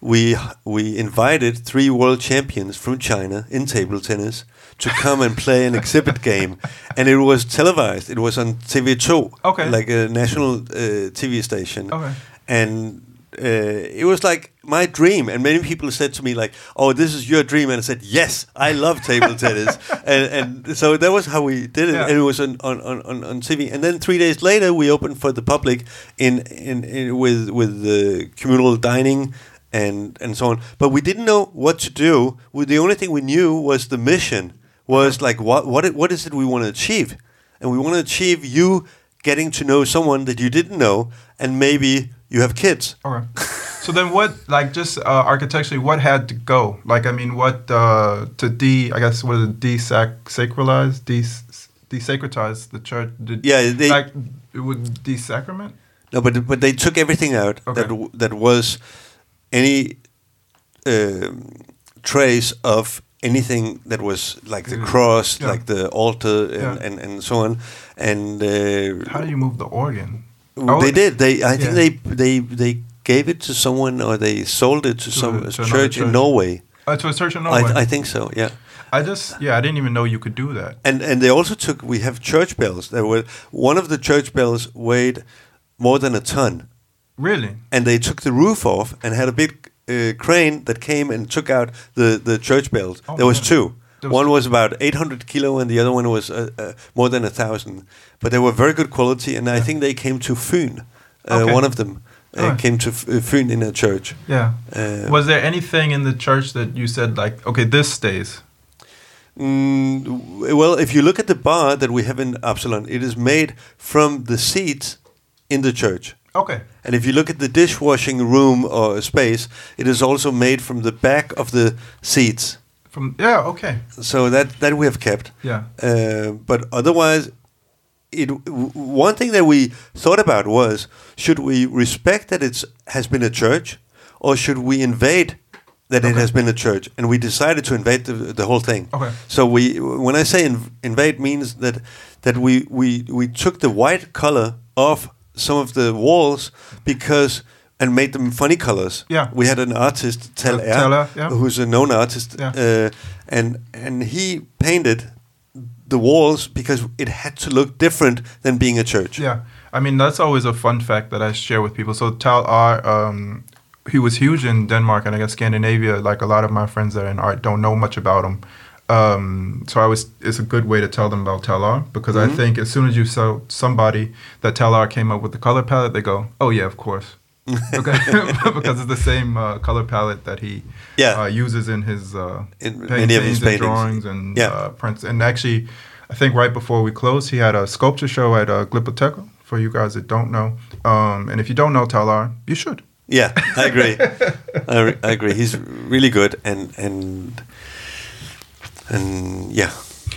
We we invited three world champions from China in table tennis to come and play an exhibit game, and it was televised. It was on TV2, Okay. like a national uh, TV station, Okay. and uh, it was like my dream. And many people said to me like, "Oh, this is your dream," and I said, "Yes, I love table tennis," and and so that was how we did it, Yeah. and it was on, on, on, on, TV. And then three days later, we opened for the public in in, in with with the communal dining. And and so on, but we didn't know what to do. We, the only thing we knew was the mission was like what what it, what is it we want to achieve, and we want to achieve you getting to know someone that you didn't know, and maybe you have kids. Okay. so then, what like just uh, architecturally, what had to go? Like, I mean, what uh, to de? I guess what is it? Desac- sacralize, de desacratize the church. Did, Yeah, they- like it would desacrament. No, but but they took everything out Okay. that that was any um, trace of anything that was like the cross, Yeah. like the altar, and, Yeah. and, and so on. And uh, How do you move the organ? They Oh, did. They I think Yeah. they they they gave it to someone or they sold it to, To some a- to church, another in. Norway. Uh, to a church in Norway. I, I think so. Yeah. I just yeah, I didn't even know you could do that. And and they also took. We have church bells. There were one of the church bells weighed more than a ton. Really? and they took the roof off and had a big uh, crane that came and took out the, the church bells. Oh, there was man. two. Was- one was about 800 kilo and the other one was uh, uh, more than a thousand. But they were very good quality, and I think they came to Fyn. Uh, Okay. One of them uh, Alright. came to F- uh, in a church. Yeah. Uh, Was there anything in the church that you said like, okay, this stays? Mm, well, if you look at the bar that we have in Absalon, it is made from the seats in the church. Okay. And if you look at the dishwashing room or space, it is also made from the back of the seats. From yeah, okay. So that that we have kept. Yeah. Uh, but otherwise, it w- one thing that we thought about was should we respect that it has been a church, or should we invade that it has been a church? And we decided to invade the, the whole thing. Okay. So we when I say inv- invade means that that we we we took the white color off some of the walls because and made them funny colors. Yeah. We had an artist Uh, Air, yeah. who's a known artist, Yeah. uh, and and he painted the walls because it had to look different than being a church. Yeah, I mean that's always a fun fact that I share with people. So Tal R, um, he was huge in Denmark and I guess Scandinavia. Like a lot of my friends that are in art don't know much about him. Um, so I was it's a good way to tell them about Tal R because I think as soon as you tell somebody that Tal R came up with the color palette, they go, "Oh yeah, of course." okay, because it's the same uh, color palette that he Yeah. uh, uses in his uh, In many of his and drawings and Yeah. uh, prints. And actually, I think right before we closed, he had a sculpture show at uh, Glyptoteca. For you guys that don't know, um, and if you don't know Talar, you should. Yeah, I agree. I, re- I agree. He's really good, and and and yeah,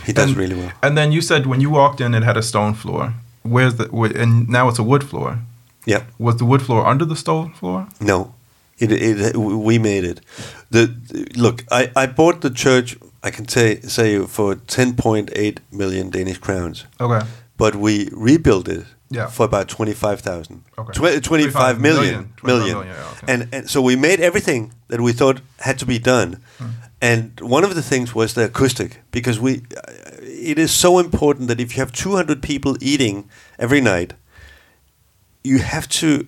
he does and, really well. And then you said when you walked in, it had a stone floor. Where's the? And now it's a wood floor. Yeah. Was the wood floor under the stone floor? No, it, it we made it. The, look, I, I bought the church. I can say say for ten point eight million Danish crowns, Okay. but we rebuilt it Yeah. for about twenty five thousand. Okay. Tw- 25 million. 25 million. million, yeah, okay. And and so we made everything that we thought had to be done. Hmm. And one of the things was the acoustic because we it is so important that if you have 200 people eating every night, you have to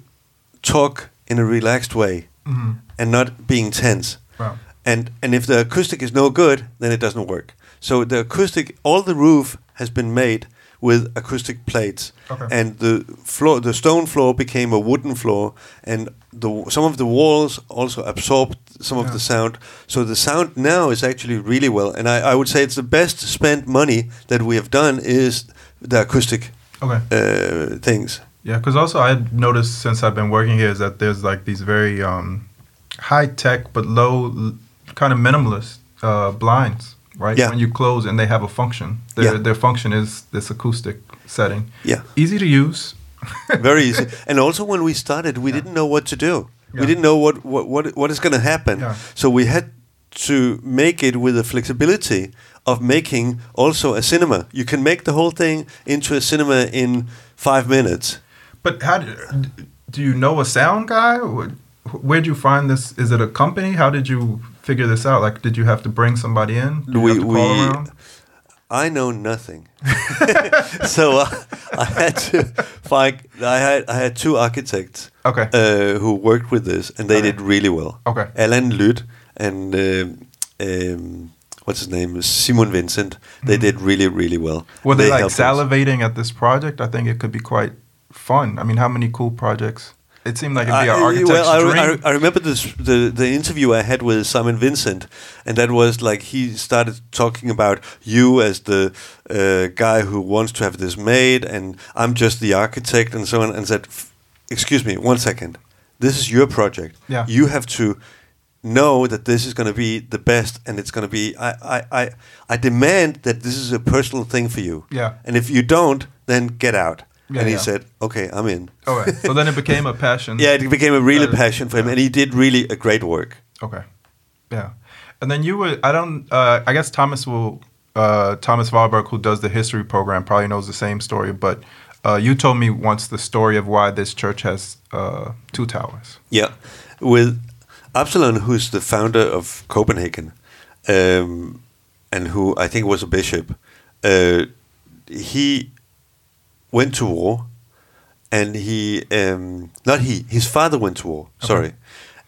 talk in a relaxed way hmm and not being tense. Wow. And and if the acoustic is no good, then it doesn't work. So the acoustic, all the roof has been made with acoustic plates, Okay. and the floor, the stone floor became a wooden floor, and the some of the walls also absorbed some of the sound. So the sound now is actually really well, and I, I would say it's the best spent money that we have done is the acoustic Okay. uh, things. Yeah, because also I noticed since I've been working here is that there's like these very um, high tech but low, kind of minimalist uh, blinds, right? Yeah. When you close and they have a function. Their Yeah. their function is this acoustic setting. Yeah. Easy to use. very easy. And also, when we started, we didn't know what to do. Yeah. We didn't know what what what, what is going to happen. Yeah. So we had to make it with the flexibility of making also a cinema. You can make the whole thing into a cinema in five minutes. But how do, do you know a sound guy? Where'd you find this? Is it a company? How did you figure this out? Like, did you have to bring somebody in? Did We- have to call we- around? I know nothing, so uh, I had to find. I had I had two architects Okay. uh, who worked with this, and they Okay. did really well. Okay. Alan Lyd and um, um, what's his name, Simon Vincent. They did really, really well. Mm-hmm. Were they, like helped us. salivating at this project? I think it could be quite fun. I mean, how many cool projects? It seemed like it'd be I- an architect's well, I, re- I, dream. re- I remember this the the interview I had with Simon Vincent, and that was like he started talking about you as the uh, guy who wants to have this made, and I'm just the architect, and so on, and said, "Excuse me, one second. This is your project. Yeah. You have to." know that this is going to be the best and it's going to be I, I, I, I demand that this is a personal thing for you Yeah. and if you don't then get out Yeah, and he yeah. said okay i'm in Okay. So then it became a passion. yeah, it became a really Uh, passion for him, and he did really a great work. Okay. Yeah. And then you were, I don't, uh, I guess Thomas will, uh, Thomas Wahlberg, who does the history program, probably knows the same story, but uh, you told me once the story of why this church has uh, two towers. Yeah, with Absalon, who's the founder of Copenhagen, um, and who I think was a bishop. Uh, he went to war, and he um, not he his father went to war. Sorry,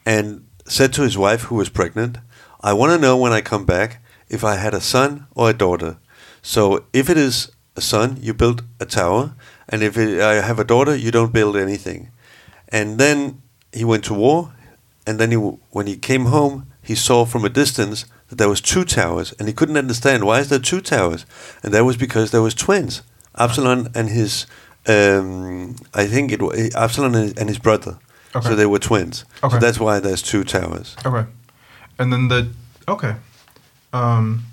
and said to his wife who was pregnant, "I want to know when I come back if I had a son or a daughter. So if it is a son, you build a tower, and if it, I have a daughter, you don't build anything." And then he went to war, and then he, when he came home, he saw from a distance that there was two towers, and he couldn't understand why is there two towers, and that was because there was twins, Absalom and his, um, I think it was and his, and his brother, Okay. so they were twins. Okay. So that's why there's two towers. Okay. And then the, okay. Um,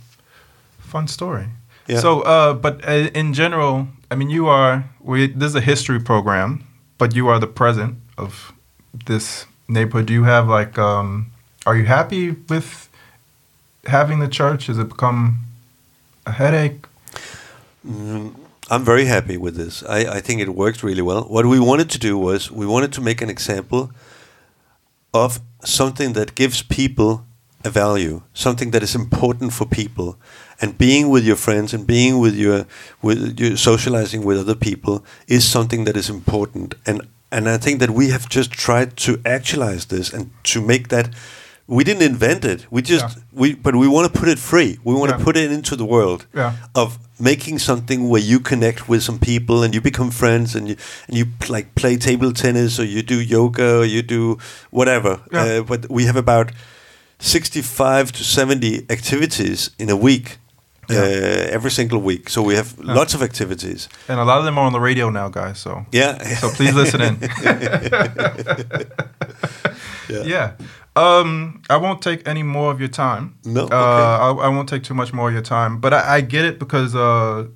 fun story. Yeah. So, uh, but uh, in general, I mean, you are, we, this is a history program, but you are the president of this neighborhood. Do you have like, um, are you happy with having the church? Has it become a headache? Mm, I'm very happy with this. I, I think it worked really well. What we wanted to do was we wanted to make an example of something that gives people a value, something that is important for people, and being with your friends and being with your with you socializing with other people is something that is important. And and I think that we have just tried to actualize this and to make that. We didn't invent it. We just Yeah. we but we want to put it free. We want Yeah. to put it into the world Yeah. of making something where you connect with some people and you become friends and you and you like play table tennis or you do yoga or you do whatever. Uh, but we have about sixty-five to seventy activities in a week. Uh, every single week, so we have lots of activities. And a lot of them are on the radio now, guys. So, Yeah, so please listen in. Yeah. yeah. Um, I won't take any more of your time. No, Uh, okay. I, I won't take too much more of your time. But I, I get it because uh,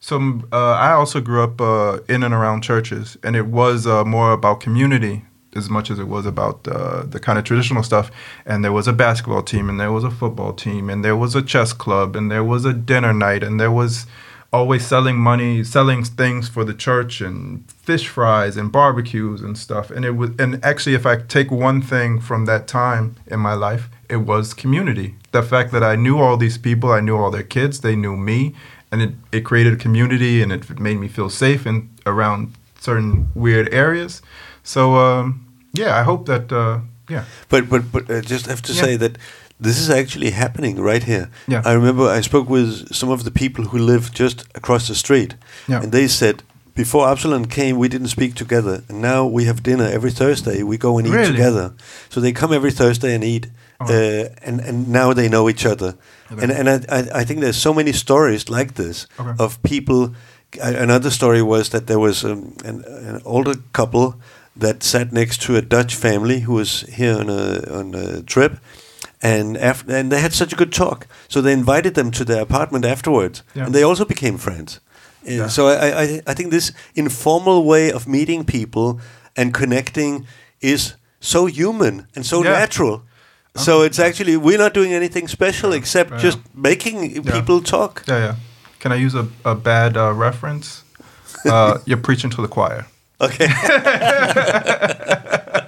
some uh, I also grew up uh, in and around churches, and it was uh, more about community as much as it was about uh, the kind of traditional stuff. And there was a basketball team, and there was a football team, and there was a chess club, and there was a dinner night, and there was always selling money, selling things for the church, and fish fries and barbecues and stuff. And it was, and actually, if I take one thing from that time in my life, it was community. The fact that I knew all these people, I knew all their kids, they knew me, and it, it created a community, and it made me feel safe in around certain weird areas. So um, yeah, I hope that uh, yeah, But but but I just have to Yeah. say that this is actually happening right here. Yeah. I remember I spoke with some of the people who live just across the street, Yeah. and they said before Absalon came, we didn't speak together, and now we have dinner every Thursday. We go and eat Really? together. So they come every Thursday and eat, Oh. uh, and and now they know each other. Okay. And and I, I think there's so many stories like this Okay. of people. Another story was that there was um, an, an older couple that sat next to a Dutch family who was here on a on a trip, and after and they had such a good talk, so they invited them to their apartment afterwards, Yeah. and they also became friends. Yeah. So I, I I think this informal way of meeting people and connecting is so human and so Yeah. natural. So it's actually we're not doing anything special except just making people talk. Yeah, yeah. Can I use a, a bad uh, reference? Uh, you're preaching to the choir. Okay.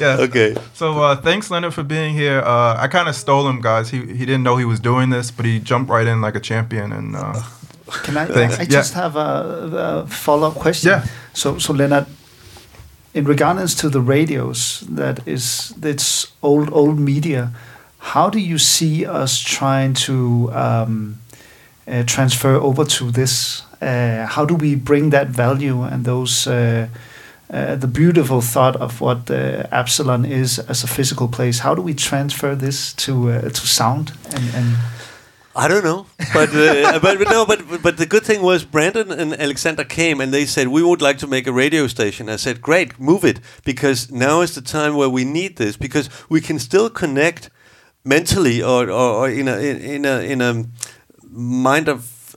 Yeah. okay. So uh, thanks, Leonard, for being here. Uh, I kind of stole him, guys. He he didn't know he was doing this, but he jumped right in like a champion. And uh, Can I? Thanks. I Yeah. just have a, a follow-up question. Yeah. So, so Leonard, in regards to the radios, that is that's old old media. How do you see us trying to um, uh, transfer over to this? Uh, how do we bring that value and those? Uh, the beautiful thought of what uh, Absalon is as a physical place. How do we transfer this to uh, to sound and, and I don't know, but, uh, but but no, but but the good thing was Brandon and Alexander came and they said we would like to make a radio station. I said great, move it because now is the time where we need this because we can still connect mentally or or, or in a in, in a in a mind of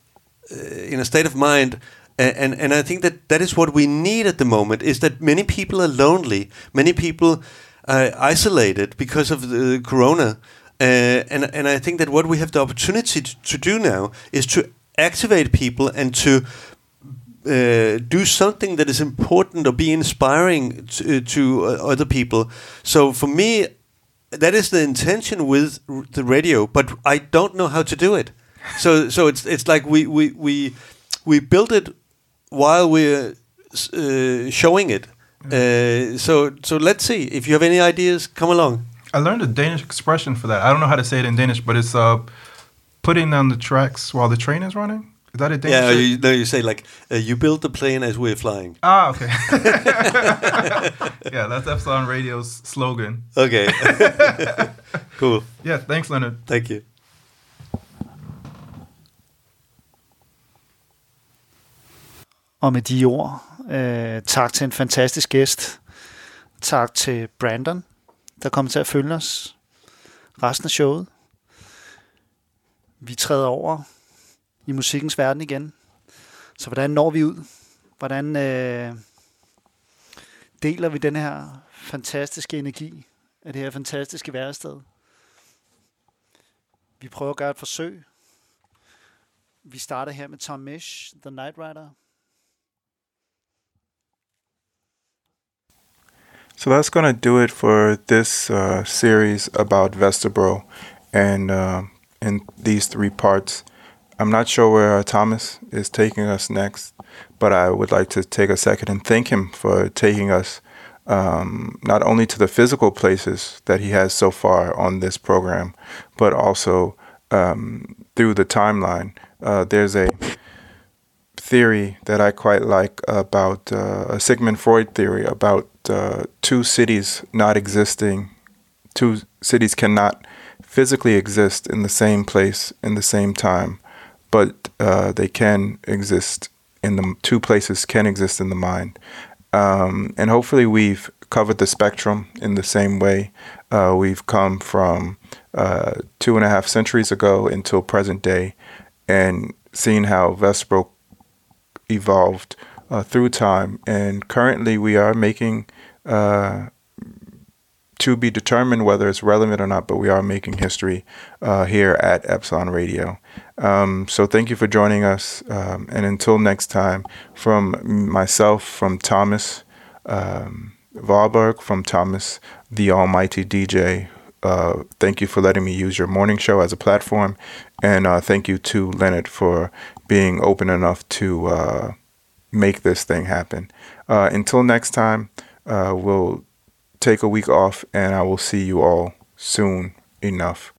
uh, in a state of mind. And and I think that that is what we need at the moment. Is that many people are lonely, many people are isolated because of the corona, uh, and and I think that what we have the opportunity to, to do now is to activate people and to uh, do something that is important or be inspiring to, to uh, other people. So for me, that is the intention with the radio, but I don't know how to do it. So so it's it's like we we we we built it while we're uh, showing it. Uh, so so let's see if you have any ideas, come along. I learned a Danish expression for that. I don't know how to say it in Danish, but it's uh, putting down the tracks while the train is running. Is that a Danish? Yeah, you, no, you say like uh, you build the plane as we're flying. Ah, okay. yeah, that's Epsilon Radio's slogan. Okay, cool. Yeah, thanks, Leonard. Thank you. Og med de ord, øh, tak til en fantastisk gæst. Tak til Brandon, der kommer til at følge os resten af showet. Vi træder over i musikkens verden igen. Så hvordan når vi ud? Hvordan øh, deler vi den her fantastiske energi af det her fantastiske værested? Vi prøver at gøre et forsøg. Vi starter her med Tom Misch, The Night Rider. So that's going to do it for this uh, series about Vesterbro and uh, in these three parts. I'm not sure where uh, Thomas is taking us next, but I would like to take a second and thank him for taking us um, not only to the physical places that he has so far on this program, but also um, through the timeline. Uh, there's a theory that I quite like about uh, a Sigmund Freud theory about two cities not existing. Two cities cannot physically exist in the same place in the same time, but uh, they can exist in the two places can exist in the mind. Um, and hopefully, we've covered the spectrum in the same way. Uh, we've come from uh, two and a half centuries ago until present day, and seen how Vesper evolved uh, through time. And currently, we are making uh, to be determined whether it's relevant or not, but we are making history uh, here at Epsilon Radio. Um, so thank you for joining us. Um, and until next time, from myself, from Thomas um, Valberg, from Thomas, the Almighty DJ. Uh, thank you for letting me use your morning show as a platform. And uh, thank you to Leonard for being open enough to uh, make this thing happen. Uh, until next time, uh, we'll take a week off and I will see you all soon enough.